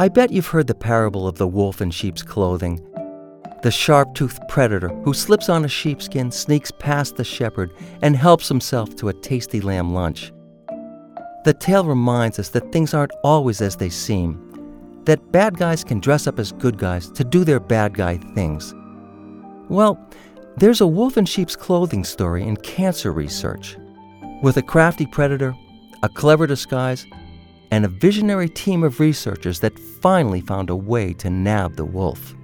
I bet you've heard the parable of the wolf in sheep's clothing. The sharp toothed predator who slips on a sheepskin, sneaks past the shepherd, and helps himself to a tasty lamb lunch. The tale reminds us that things aren't always as they seem, that bad guys can dress up as good guys to do their bad guy things. Well, there's a wolf in sheep's clothing story in cancer research. With a crafty predator, a clever disguise, and a visionary team of researchers that finally found a way to nab the wolf.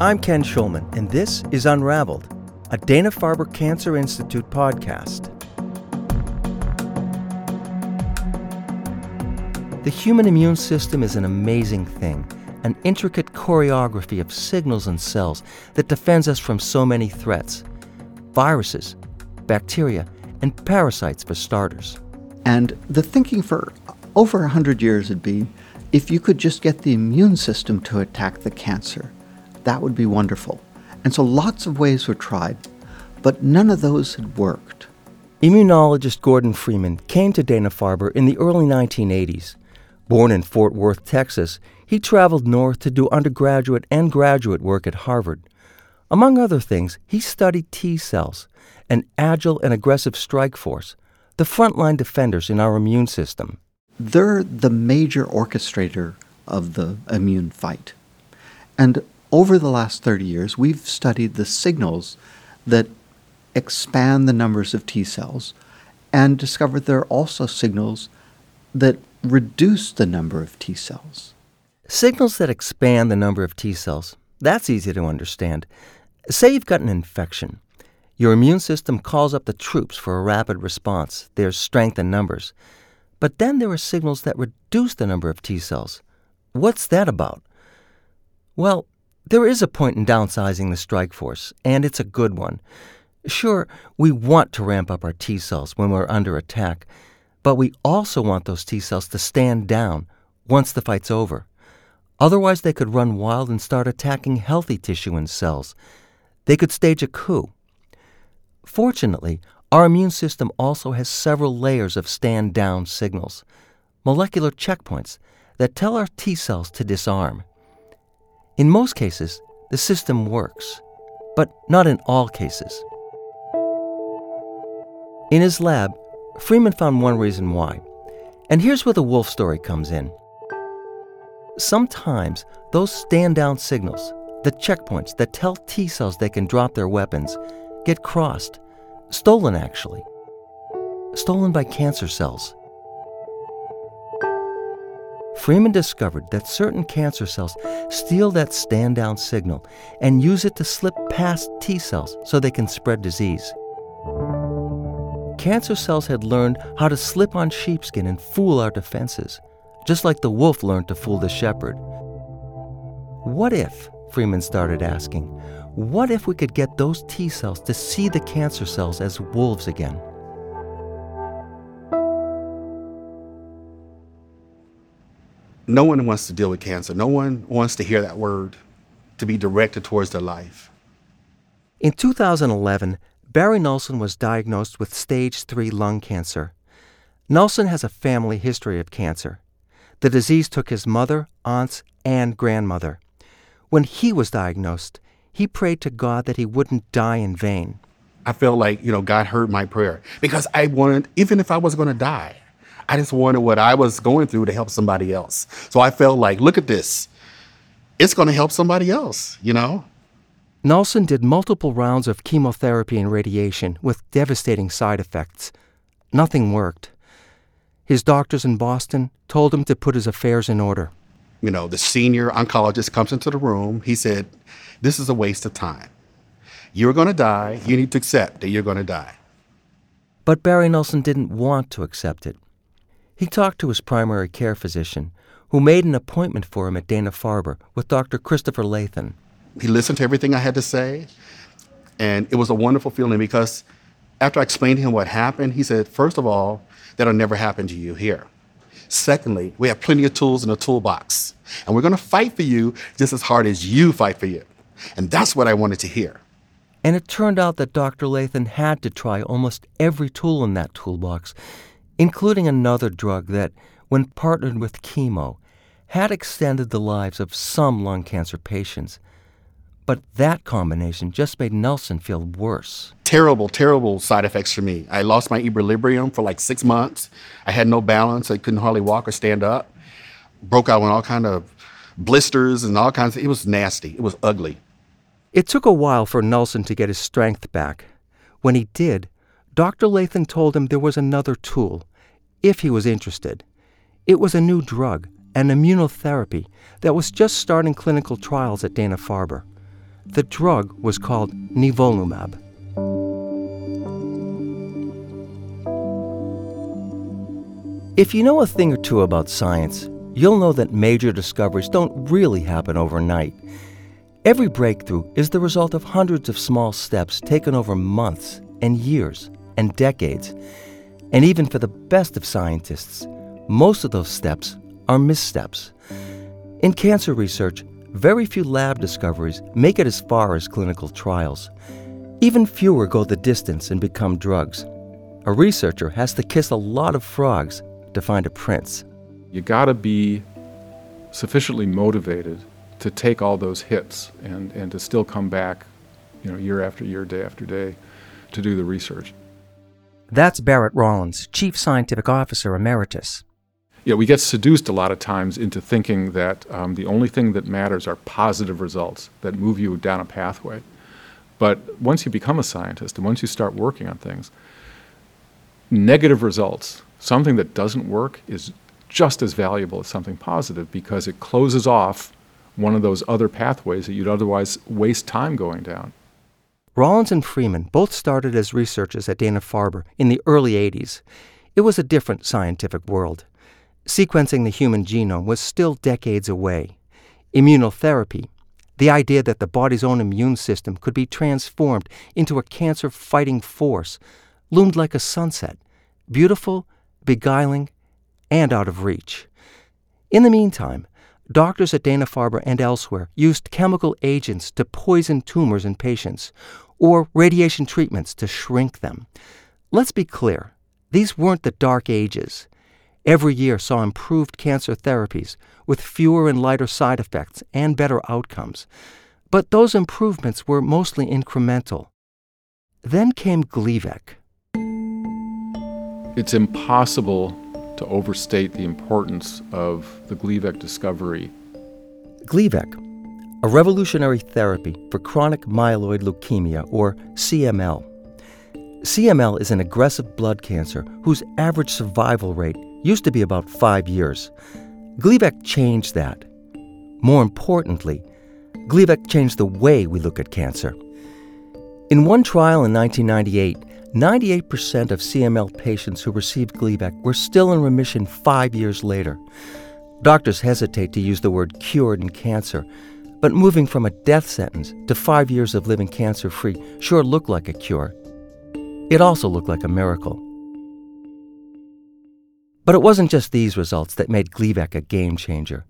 I'm Ken Schulman, and this is Unraveled, a Dana Farber Cancer Institute podcast. The human immune system is an amazing thing an intricate choreography of signals and cells that defends us from so many threats viruses, bacteria, and parasites, for starters. And the thinking for over 100 years had been if you could just get the immune system to attack the cancer, that would be wonderful. And so lots of ways were tried, but none of those had worked. Immunologist Gordon Freeman came to Dana Farber in the early 1980s. Born in Fort Worth, Texas, he traveled north to do undergraduate and graduate work at Harvard. Among other things, he studied T cells, an agile and aggressive strike force, the frontline defenders in our immune system. They're the major orchestrator of the immune fight. And over the last 30 years, we've studied the signals that expand the numbers of T cells and discovered there are also signals that reduce the number of T cells. Signals that expand the number of T cells. That's easy to understand. Say you've got an infection. Your immune system calls up the troops for a rapid response. There's strength in numbers. But then there are signals that reduce the number of T cells. What's that about? Well, there is a point in downsizing the strike force, and it's a good one. Sure, we want to ramp up our T cells when we're under attack, but we also want those T cells to stand down once the fight's over. Otherwise, they could run wild and start attacking healthy tissue and cells. They could stage a coup. Fortunately, our immune system also has several layers of stand down signals, molecular checkpoints that tell our T cells to disarm. In most cases, the system works, but not in all cases. In his lab, Freeman found one reason why. And here's where the wolf story comes in. Sometimes those stand down signals, the checkpoints that tell T cells they can drop their weapons, get crossed, stolen actually. Stolen by cancer cells. Freeman discovered that certain cancer cells steal that stand down signal and use it to slip past T cells so they can spread disease. Cancer cells had learned how to slip on sheepskin and fool our defenses just like the wolf learned to fool the shepherd. What if, Freeman started asking, what if we could get those T cells to see the cancer cells as wolves again? No one wants to deal with cancer. No one wants to hear that word to be directed towards their life. In 2011, Barry Nelson was diagnosed with stage 3 lung cancer. Nelson has a family history of cancer. The disease took his mother, aunts, and grandmother. When he was diagnosed, he prayed to God that he wouldn't die in vain. I felt like, you know, God heard my prayer because I wanted, even if I was going to die, I just wanted what I was going through to help somebody else. So I felt like, look at this. It's going to help somebody else, you know? Nelson did multiple rounds of chemotherapy and radiation with devastating side effects. Nothing worked. His doctors in Boston told him to put his affairs in order. You know, the senior oncologist comes into the room. He said, This is a waste of time. You're going to die. You need to accept that you're going to die. But Barry Nelson didn't want to accept it. He talked to his primary care physician, who made an appointment for him at Dana Farber with Dr. Christopher Lathan. He listened to everything I had to say, and it was a wonderful feeling because after I explained to him what happened, he said, First of all, that'll never happen to you here. Secondly, we have plenty of tools in the toolbox, and we're going to fight for you just as hard as you fight for you. And that's what I wanted to hear. And it turned out that Dr. Lathan had to try almost every tool in that toolbox, including another drug that, when partnered with chemo, had extended the lives of some lung cancer patients. But that combination just made Nelson feel worse. Terrible, terrible side effects for me. I lost my equilibrium for like six months. I had no balance. I couldn't hardly walk or stand up. Broke out with all kind of blisters and all kinds of, it was nasty. It was ugly. It took a while for Nelson to get his strength back. When he did, Dr. Lathan told him there was another tool, if he was interested. It was a new drug, an immunotherapy, that was just starting clinical trials at Dana Farber. The drug was called nivolumab. If you know a thing or two about science, you'll know that major discoveries don't really happen overnight. Every breakthrough is the result of hundreds of small steps taken over months and years and decades. And even for the best of scientists, most of those steps are missteps. In cancer research, very few lab discoveries make it as far as clinical trials. Even fewer go the distance and become drugs. A researcher has to kiss a lot of frogs to find a prince. You gotta be sufficiently motivated to take all those hits and, and to still come back, you know, year after year, day after day, to do the research. That's Barrett Rollins, Chief Scientific Officer Emeritus. Yeah, we get seduced a lot of times into thinking that um, the only thing that matters are positive results that move you down a pathway. But once you become a scientist and once you start working on things, negative results, something that doesn't work, is just as valuable as something positive because it closes off one of those other pathways that you'd otherwise waste time going down. Rollins and Freeman both started as researchers at Dana Farber in the early 80s. It was a different scientific world. Sequencing the human genome was still decades away. Immunotherapy, the idea that the body's own immune system could be transformed into a cancer fighting force, loomed like a sunset, beautiful, beguiling, and out of reach. In the meantime, doctors at Dana Farber and elsewhere used chemical agents to poison tumors in patients or radiation treatments to shrink them. Let's be clear these weren't the dark ages. Every year saw improved cancer therapies with fewer and lighter side effects and better outcomes. But those improvements were mostly incremental. Then came Gleevec. It's impossible to overstate the importance of the Gleevec discovery. Gleevec, a revolutionary therapy for chronic myeloid leukemia, or CML. CML is an aggressive blood cancer whose average survival rate used to be about five years. Gleevec changed that. More importantly, Gleevec changed the way we look at cancer. In one trial in 1998, 98% of CML patients who received Gleevec were still in remission five years later. Doctors hesitate to use the word cured in cancer, but moving from a death sentence to five years of living cancer free sure looked like a cure. It also looked like a miracle. But it wasn't just these results that made Gleevec a game changer.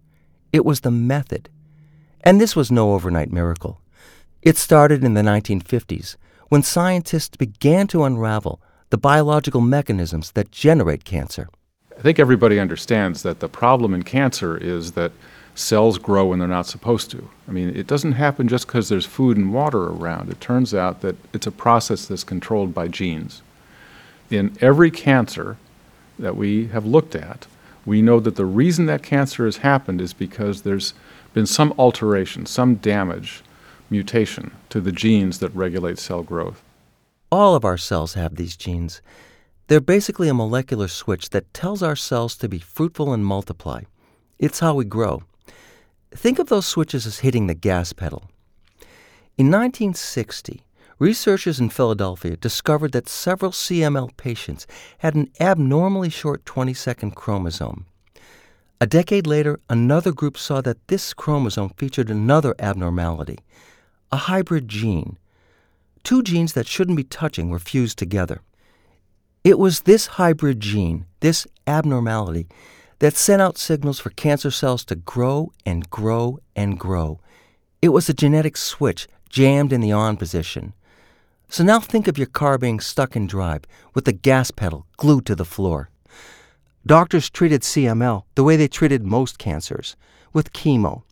It was the method. And this was no overnight miracle. It started in the 1950s when scientists began to unravel the biological mechanisms that generate cancer. I think everybody understands that the problem in cancer is that cells grow when they're not supposed to. I mean, it doesn't happen just because there's food and water around. It turns out that it's a process that's controlled by genes. In every cancer that we have looked at, we know that the reason that cancer has happened is because there's been some alteration, some damage mutation to the genes that regulate cell growth. All of our cells have these genes. They're basically a molecular switch that tells our cells to be fruitful and multiply. It's how we grow. Think of those switches as hitting the gas pedal. In 1960, researchers in Philadelphia discovered that several CML patients had an abnormally short 20 second chromosome. A decade later, another group saw that this chromosome featured another abnormality a hybrid gene. Two genes that shouldn't be touching were fused together. It was this hybrid gene, this abnormality, that sent out signals for cancer cells to grow and grow and grow. It was a genetic switch jammed in the on position. So now think of your car being stuck in drive with the gas pedal glued to the floor. Doctors treated CML the way they treated most cancers, with chemo.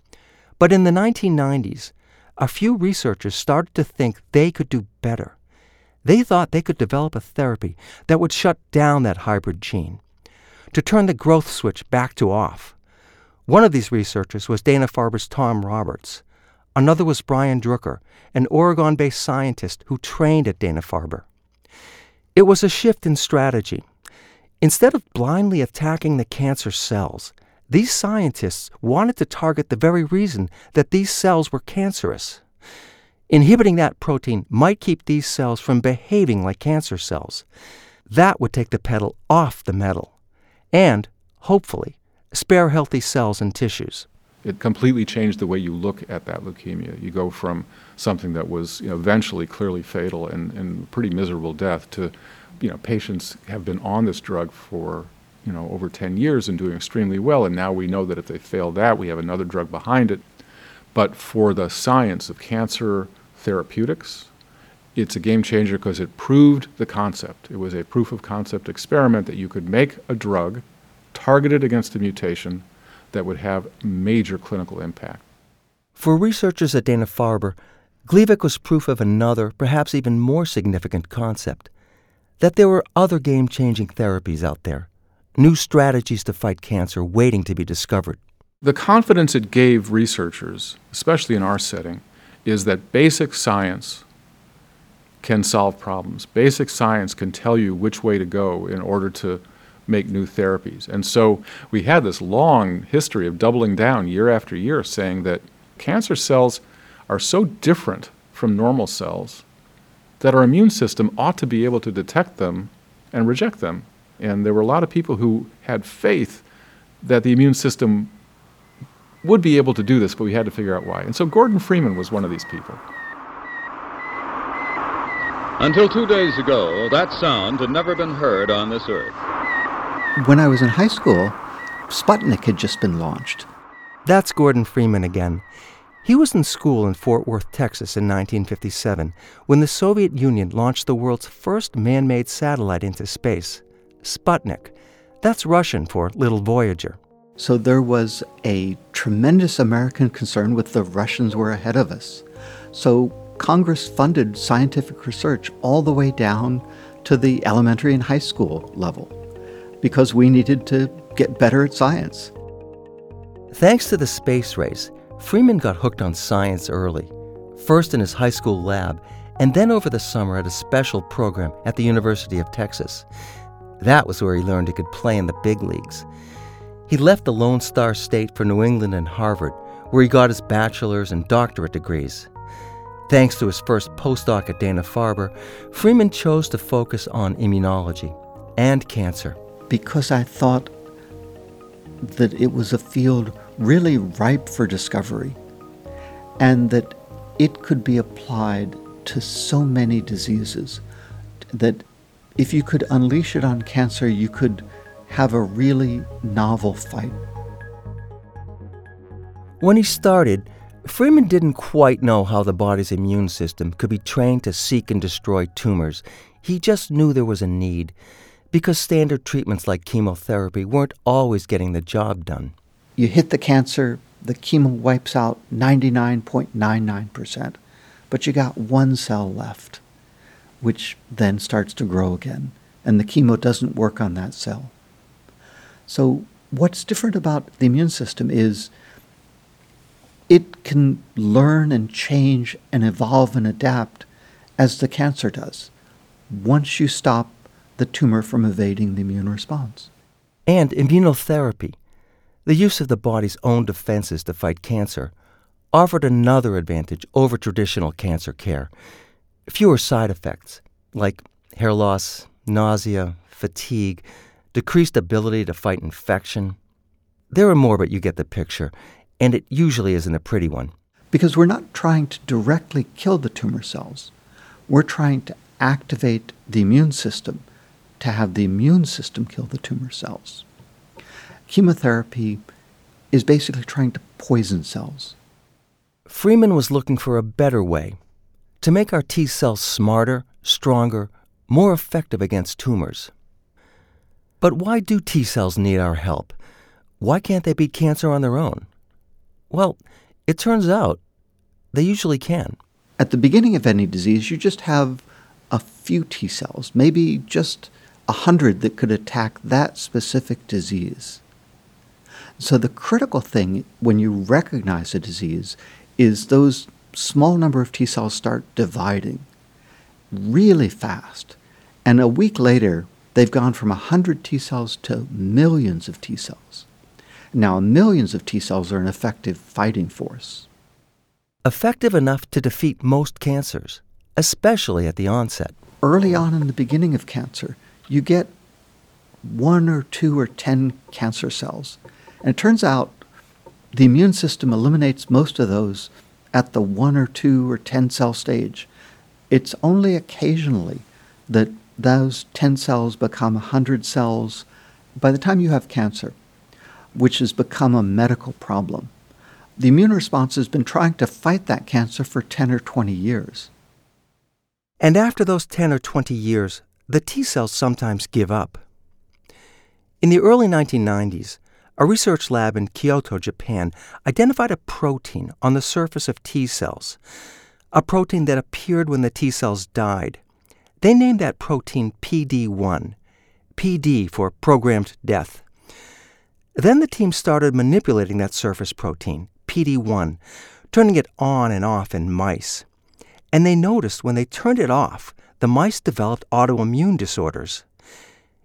But in the 1990s, a few researchers started to think they could do better. They thought they could develop a therapy that would shut down that hybrid gene, to turn the growth switch back to off. One of these researchers was Dana Farber's Tom Roberts. Another was Brian Drucker, an Oregon based scientist who trained at Dana Farber. It was a shift in strategy. Instead of blindly attacking the cancer cells, these scientists wanted to target the very reason that these cells were cancerous. Inhibiting that protein might keep these cells from behaving like cancer cells. That would take the pedal off the metal and, hopefully, spare healthy cells and tissues. It completely changed the way you look at that leukemia. You go from something that was you know, eventually clearly fatal and, and pretty miserable death to, you know, patients have been on this drug for you know over 10 years and doing extremely well, and now we know that if they fail that, we have another drug behind it. But for the science of cancer therapeutics, it's a game changer because it proved the concept. It was a proof of concept experiment that you could make a drug targeted against a mutation that would have major clinical impact. For researchers at Dana Farber, Gleevec was proof of another, perhaps even more significant concept that there were other game changing therapies out there, new strategies to fight cancer waiting to be discovered. The confidence it gave researchers, especially in our setting, is that basic science can solve problems. Basic science can tell you which way to go in order to make new therapies. And so we had this long history of doubling down year after year saying that cancer cells are so different from normal cells that our immune system ought to be able to detect them and reject them. And there were a lot of people who had faith that the immune system would be able to do this, but we had to figure out why. And so Gordon Freeman was one of these people. Until two days ago, that sound had never been heard on this earth. When I was in high school, Sputnik had just been launched. That's Gordon Freeman again. He was in school in Fort Worth, Texas in 1957 when the Soviet Union launched the world's first man made satellite into space, Sputnik. That's Russian for Little Voyager. So there was a tremendous American concern with the Russians were ahead of us. So Congress funded scientific research all the way down to the elementary and high school level because we needed to get better at science. Thanks to the space race, Freeman got hooked on science early, first in his high school lab, and then over the summer at a special program at the University of Texas. That was where he learned he could play in the big leagues. He left the Lone Star State for New England and Harvard, where he got his bachelor's and doctorate degrees. Thanks to his first postdoc at Dana Farber, Freeman chose to focus on immunology and cancer. Because I thought that it was a field really ripe for discovery and that it could be applied to so many diseases that if you could unleash it on cancer, you could have a really novel fight. When he started, Freeman didn't quite know how the body's immune system could be trained to seek and destroy tumors. He just knew there was a need, because standard treatments like chemotherapy weren't always getting the job done. You hit the cancer, the chemo wipes out 99.99%, but you got one cell left, which then starts to grow again, and the chemo doesn't work on that cell. So, what's different about the immune system is it can learn and change and evolve and adapt as the cancer does once you stop the tumor from evading the immune response. And immunotherapy, the use of the body's own defenses to fight cancer, offered another advantage over traditional cancer care fewer side effects, like hair loss, nausea, fatigue, decreased ability to fight infection. There are more, but you get the picture and it usually isn't a pretty one. Because we're not trying to directly kill the tumor cells. We're trying to activate the immune system to have the immune system kill the tumor cells. Chemotherapy is basically trying to poison cells. Freeman was looking for a better way to make our T cells smarter, stronger, more effective against tumors. But why do T cells need our help? Why can't they beat cancer on their own? Well, it turns out they usually can. At the beginning of any disease, you just have a few T cells, maybe just a hundred that could attack that specific disease. So the critical thing when you recognize a disease is those small number of T cells start dividing really fast. And a week later, they've gone from 100 T cells to millions of T cells. Now, millions of T cells are an effective fighting force. Effective enough to defeat most cancers, especially at the onset. Early on in the beginning of cancer, you get one or two or ten cancer cells. And it turns out the immune system eliminates most of those at the one or two or ten cell stage. It's only occasionally that those 10 cells become a 100 cells by the time you have cancer, which has become a medical problem. The immune response has been trying to fight that cancer for 10 or 20 years. And after those 10 or 20 years, the T cells sometimes give up. In the early 1990s, a research lab in Kyoto, Japan, identified a protein on the surface of T cells, a protein that appeared when the T cells died. They named that protein PD1, PD for programmed death. Then the team started manipulating that surface protein, PD1, turning it on and off in mice. And they noticed when they turned it off, the mice developed autoimmune disorders.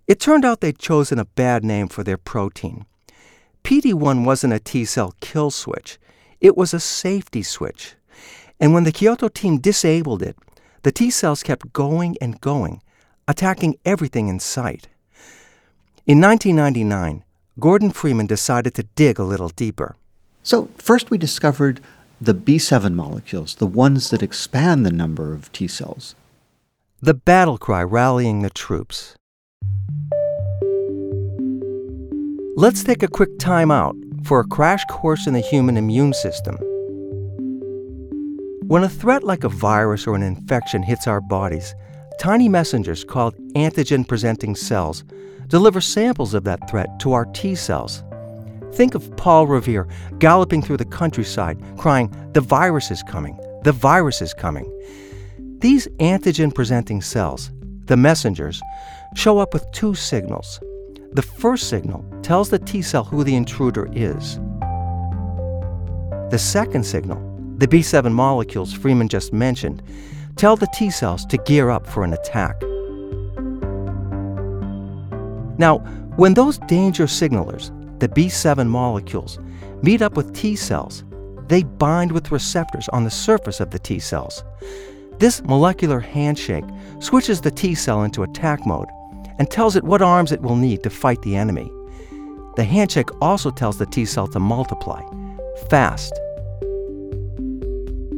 It turned out they'd chosen a bad name for their protein. PD1 wasn't a T cell kill switch, it was a safety switch. And when the Kyoto team disabled it, the T cells kept going and going, attacking everything in sight. In 1999, Gordon Freeman decided to dig a little deeper. So, first we discovered the B7 molecules, the ones that expand the number of T cells. The battle cry rallying the troops. Let's take a quick time out for a crash course in the human immune system. When a threat like a virus or an infection hits our bodies, tiny messengers called antigen presenting cells deliver samples of that threat to our T cells. Think of Paul Revere galloping through the countryside crying, The virus is coming! The virus is coming! These antigen presenting cells, the messengers, show up with two signals. The first signal tells the T cell who the intruder is. The second signal, the B7 molecules Freeman just mentioned, tell the T cells to gear up for an attack. Now, when those danger signalers, the B7 molecules, meet up with T cells, they bind with receptors on the surface of the T cells. This molecular handshake switches the T cell into attack mode and tells it what arms it will need to fight the enemy. The handshake also tells the T cell to multiply fast.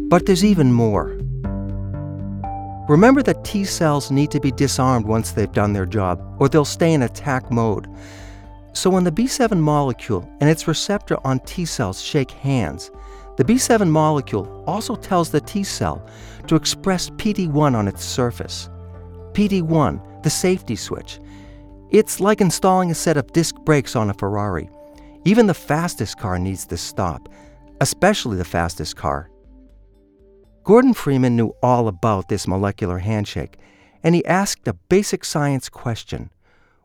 But there's even more. Remember that T cells need to be disarmed once they've done their job, or they'll stay in attack mode. So when the B7 molecule and its receptor on T cells shake hands, the B7 molecule also tells the T cell to express PD1 on its surface. PD1, the safety switch. It's like installing a set of disc brakes on a Ferrari. Even the fastest car needs this stop, especially the fastest car. Gordon Freeman knew all about this molecular handshake, and he asked a basic science question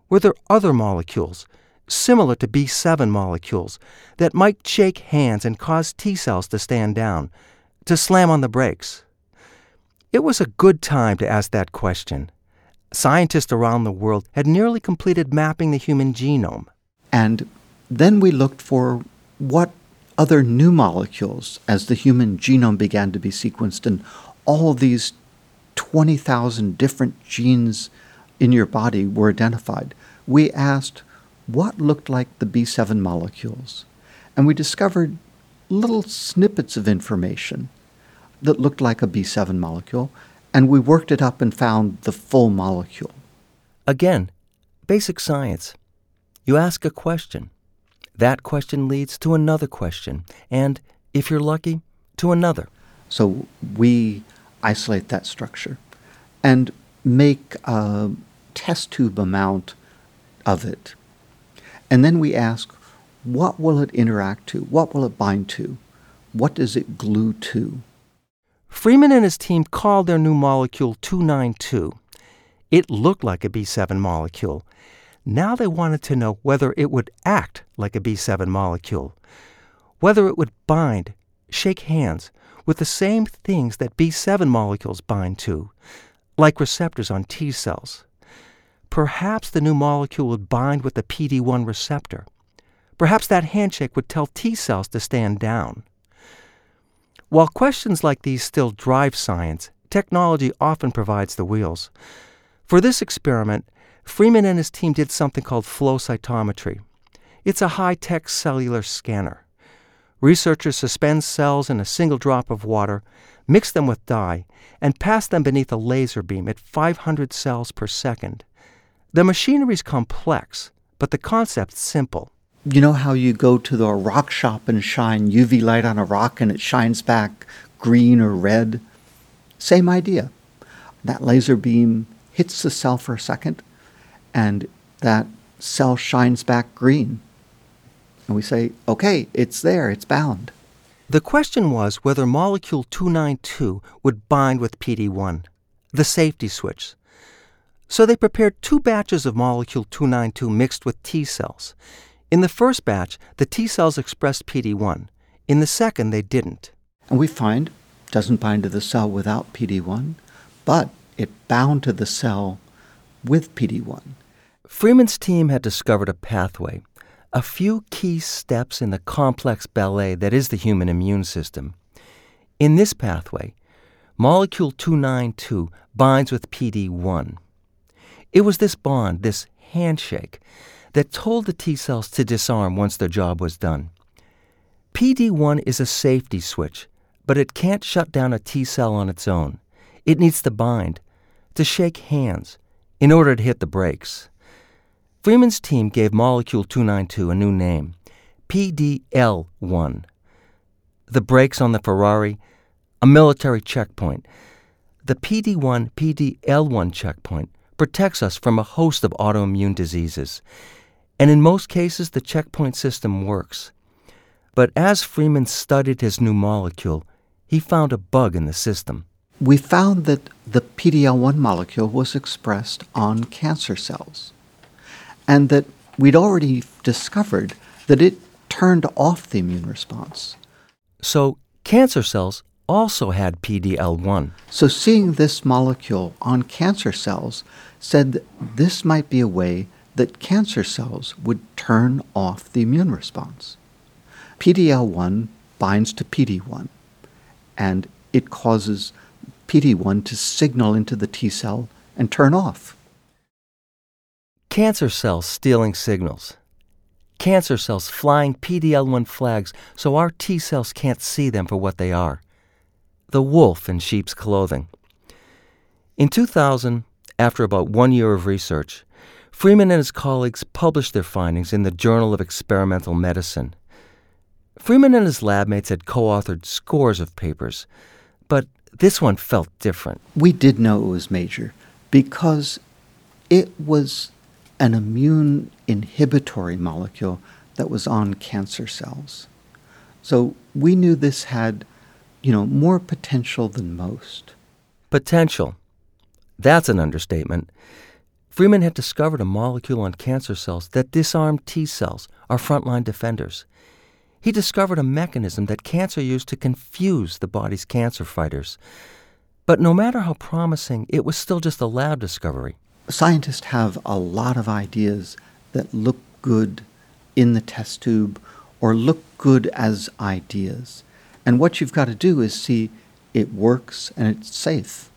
Were there other molecules, similar to B7 molecules, that might shake hands and cause T cells to stand down, to slam on the brakes? It was a good time to ask that question. Scientists around the world had nearly completed mapping the human genome. And then we looked for what other new molecules as the human genome began to be sequenced and all these 20,000 different genes in your body were identified. We asked what looked like the B7 molecules, and we discovered little snippets of information that looked like a B7 molecule, and we worked it up and found the full molecule. Again, basic science. You ask a question. That question leads to another question, and if you're lucky, to another. So we isolate that structure and make a test tube amount of it. And then we ask, what will it interact to? What will it bind to? What does it glue to? Freeman and his team called their new molecule 292. It looked like a B7 molecule. Now they wanted to know whether it would act like a B7 molecule, whether it would bind, shake hands with the same things that B7 molecules bind to, like receptors on T cells. Perhaps the new molecule would bind with the PD1 receptor. Perhaps that handshake would tell T cells to stand down. While questions like these still drive science, technology often provides the wheels. For this experiment, Freeman and his team did something called flow cytometry. It's a high tech cellular scanner. Researchers suspend cells in a single drop of water, mix them with dye, and pass them beneath a laser beam at 500 cells per second. The machinery is complex, but the concept's simple. You know how you go to the rock shop and shine UV light on a rock and it shines back green or red? Same idea. That laser beam hits the cell for a second and that cell shines back green. And we say, okay, it's there, it's bound. The question was whether molecule 292 would bind with PD1, the safety switch. So they prepared two batches of molecule 292 mixed with T cells. In the first batch, the T cells expressed PD1. In the second, they didn't. And we find it doesn't bind to the cell without PD1, but it bound to the cell with PD1. Freeman's team had discovered a pathway, a few key steps in the complex ballet that is the human immune system. In this pathway, molecule 292 binds with PD1. It was this bond, this handshake, that told the T cells to disarm once their job was done. PD1 is a safety switch, but it can't shut down a T cell on its own. It needs to bind, to shake hands, in order to hit the brakes. Freeman's team gave molecule 292 a new name PDL1. The brakes on the Ferrari, a military checkpoint. The PD1 PDL1 checkpoint protects us from a host of autoimmune diseases. And in most cases, the checkpoint system works. But as Freeman studied his new molecule, he found a bug in the system. We found that the PDL1 molecule was expressed on cancer cells, and that we'd already discovered that it turned off the immune response. So, cancer cells also had PDL1. So, seeing this molecule on cancer cells said this might be a way that cancer cells would turn off the immune response. PDL1 binds to PD1, and it causes PD1 to signal into the T cell and turn off. Cancer cells stealing signals. Cancer cells flying PDL1 flags so our T cells can't see them for what they are. The wolf in sheep's clothing. In 2000, after about one year of research, Freeman and his colleagues published their findings in the Journal of Experimental Medicine. Freeman and his lab mates had co authored scores of papers, but this one felt different. We did know it was major because it was an immune inhibitory molecule that was on cancer cells. So we knew this had, you know, more potential than most. Potential. That's an understatement. Freeman had discovered a molecule on cancer cells that disarmed T cells, our frontline defenders. He discovered a mechanism that cancer used to confuse the body's cancer fighters. But no matter how promising, it was still just a lab discovery. Scientists have a lot of ideas that look good in the test tube or look good as ideas. And what you've got to do is see it works and it's safe.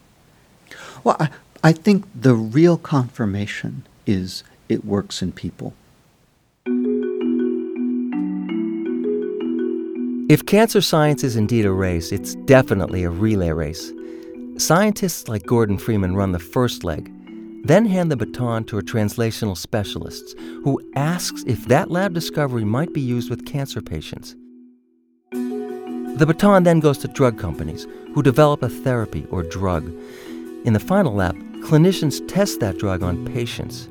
Well, I, I think the real confirmation is it works in people. If cancer science is indeed a race, it's definitely a relay race. Scientists like Gordon Freeman run the first leg, then hand the baton to a translational specialist who asks if that lab discovery might be used with cancer patients. The baton then goes to drug companies who develop a therapy or drug. In the final lap, clinicians test that drug on patients.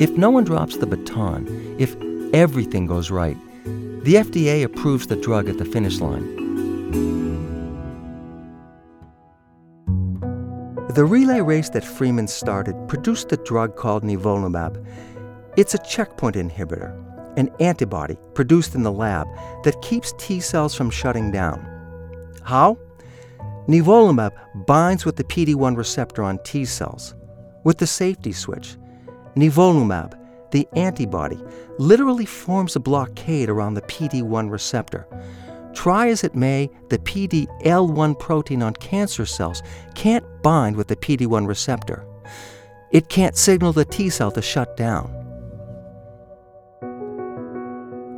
If no one drops the baton, if everything goes right, the FDA approves the drug at the finish line. The relay race that Freeman started produced a drug called nivolumab. It's a checkpoint inhibitor, an antibody produced in the lab that keeps T cells from shutting down. How? Nivolumab binds with the PD1 receptor on T cells. With the safety switch, nivolumab, the antibody, literally forms a blockade around the PD1 receptor. Try as it may, the PDL1 protein on cancer cells can't bind with the PD1 receptor. It can't signal the T cell to shut down.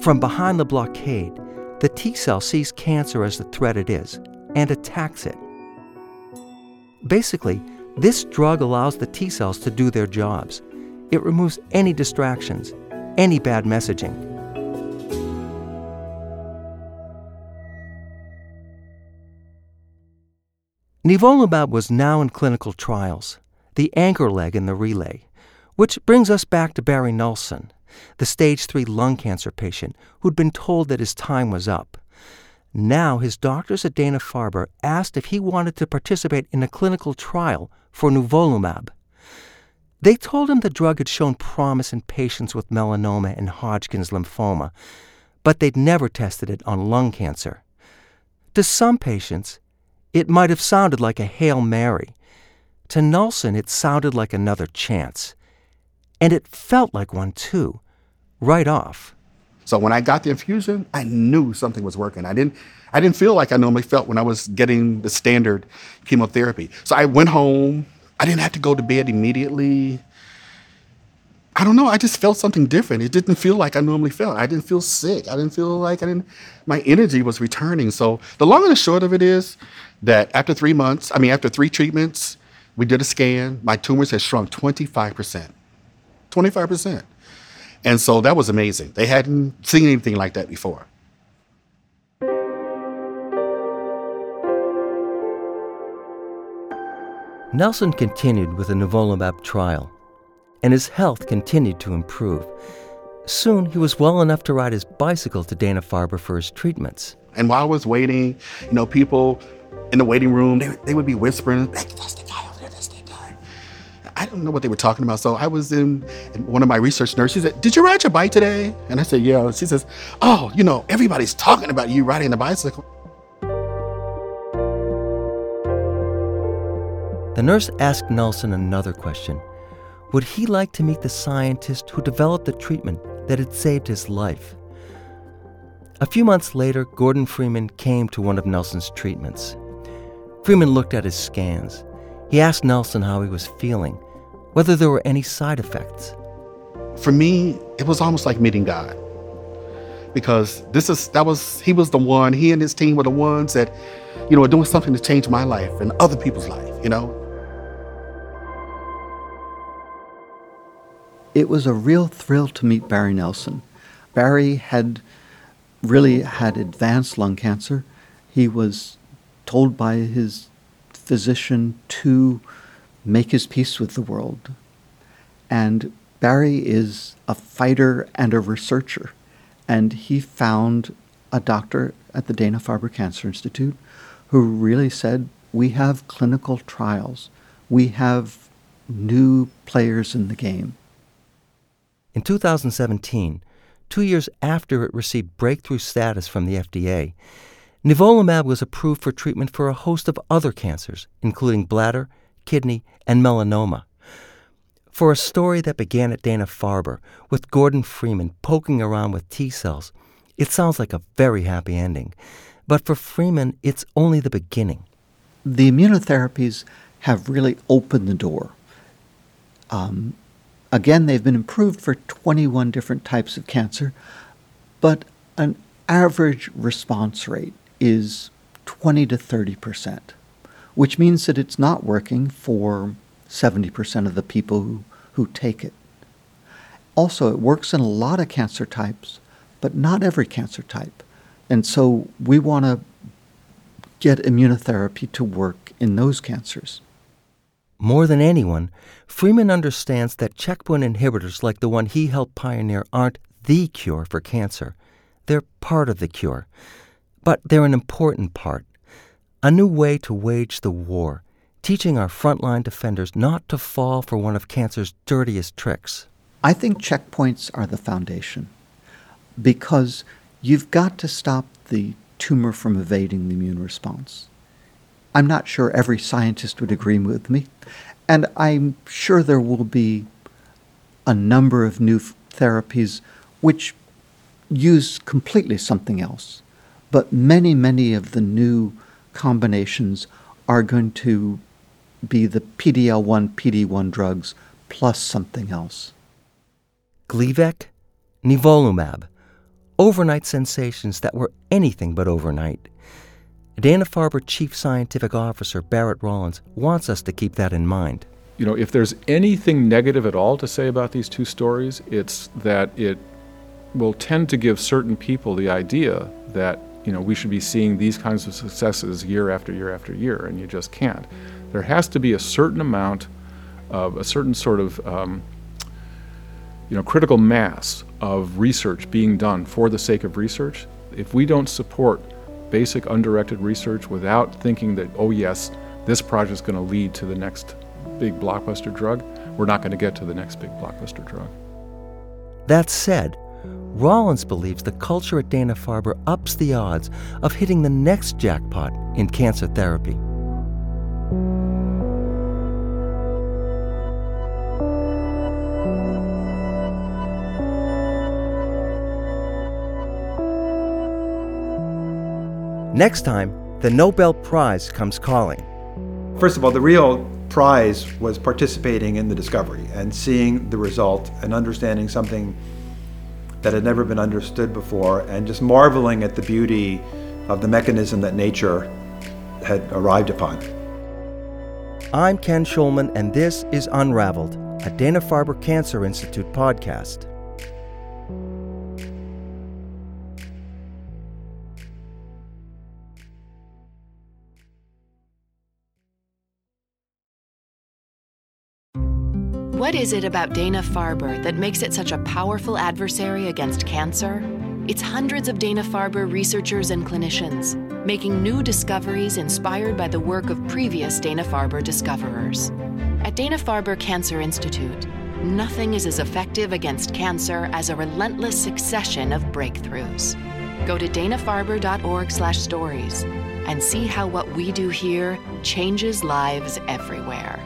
From behind the blockade, the T cell sees cancer as the threat it is and attacks it. Basically, this drug allows the T cells to do their jobs. It removes any distractions, any bad messaging. Nivolumab was now in clinical trials, the anchor leg in the relay, which brings us back to Barry Nelson, the stage 3 lung cancer patient who'd been told that his time was up. Now his doctors at Dana-Farber asked if he wanted to participate in a clinical trial for nivolumab. They told him the drug had shown promise in patients with melanoma and Hodgkin's lymphoma, but they'd never tested it on lung cancer. To some patients, it might have sounded like a Hail Mary. To Nelson, it sounded like another chance. And it felt like one, too, right off. So when I got the infusion, I knew something was working. I didn't, I didn't feel like I normally felt when I was getting the standard chemotherapy. So I went home. I didn't have to go to bed immediately. I don't know. I just felt something different. It didn't feel like I normally felt. I didn't feel sick. I didn't feel like I didn't. My energy was returning. So the long and the short of it is, that after three months, I mean, after three treatments, we did a scan. My tumors had shrunk 25%. 25%. And so that was amazing. They hadn't seen anything like that before. Nelson continued with the nivolumab trial, and his health continued to improve. Soon, he was well enough to ride his bicycle to Dana-Farber for his treatments. And while I was waiting, you know, people in the waiting room, they, they would be whispering, that's the guy I don't know what they were talking about. So I was in, in one of my research nurses. She said, Did you ride your bike today? And I said, Yeah. She says, Oh, you know, everybody's talking about you riding the bicycle. The nurse asked Nelson another question Would he like to meet the scientist who developed the treatment that had saved his life? A few months later, Gordon Freeman came to one of Nelson's treatments. Freeman looked at his scans. He asked Nelson how he was feeling, whether there were any side effects. For me, it was almost like meeting God. Because this is that was he was the one, he and his team were the ones that, you know, were doing something to change my life and other people's life, you know. It was a real thrill to meet Barry Nelson. Barry had really had advanced lung cancer. He was told by his physician to make his peace with the world. And Barry is a fighter and a researcher. And he found a doctor at the Dana Farber Cancer Institute who really said, We have clinical trials, we have new players in the game. In 2017, two years after it received breakthrough status from the FDA, Nivolumab was approved for treatment for a host of other cancers, including bladder, kidney, and melanoma. For a story that began at Dana Farber, with Gordon Freeman poking around with T cells, it sounds like a very happy ending. But for Freeman, it's only the beginning. The immunotherapies have really opened the door. Um, again, they've been improved for 21 different types of cancer, but an average response rate is 20 to 30 percent, which means that it's not working for 70 percent of the people who, who take it. Also, it works in a lot of cancer types, but not every cancer type. And so we want to get immunotherapy to work in those cancers. More than anyone, Freeman understands that checkpoint inhibitors like the one he helped pioneer aren't the cure for cancer. They're part of the cure. But they're an important part. A new way to wage the war, teaching our frontline defenders not to fall for one of cancer's dirtiest tricks. I think checkpoints are the foundation because you've got to stop the tumor from evading the immune response. I'm not sure every scientist would agree with me, and I'm sure there will be a number of new therapies which use completely something else. But many, many of the new combinations are going to be the PDL1, PD1 drugs plus something else. Gleevec, nivolumab, overnight sensations that were anything but overnight. Dana Farber Chief Scientific Officer Barrett Rollins wants us to keep that in mind. You know, if there's anything negative at all to say about these two stories, it's that it will tend to give certain people the idea that, you know, we should be seeing these kinds of successes year after year after year, and you just can't. There has to be a certain amount of a certain sort of um, you know, critical mass of research being done for the sake of research. If we don't support basic undirected research without thinking that, oh yes, this project is going to lead to the next big blockbuster drug, we're not going to get to the next big blockbuster drug. That said, Rollins believes the culture at Dana Farber ups the odds of hitting the next jackpot in cancer therapy. Next time, the Nobel Prize comes calling. First of all, the real prize was participating in the discovery and seeing the result and understanding something that had never been understood before and just marveling at the beauty of the mechanism that nature had arrived upon. I'm Ken Schulman, and this is Unraveled, a Dana Farber Cancer Institute podcast. What is it about Dana Farber that makes it such a powerful adversary against cancer? It's hundreds of Dana Farber researchers and clinicians making new discoveries inspired by the work of previous Dana Farber discoverers. At Dana Farber Cancer Institute, nothing is as effective against cancer as a relentless succession of breakthroughs. Go to danafarber.org/stories and see how what we do here changes lives everywhere.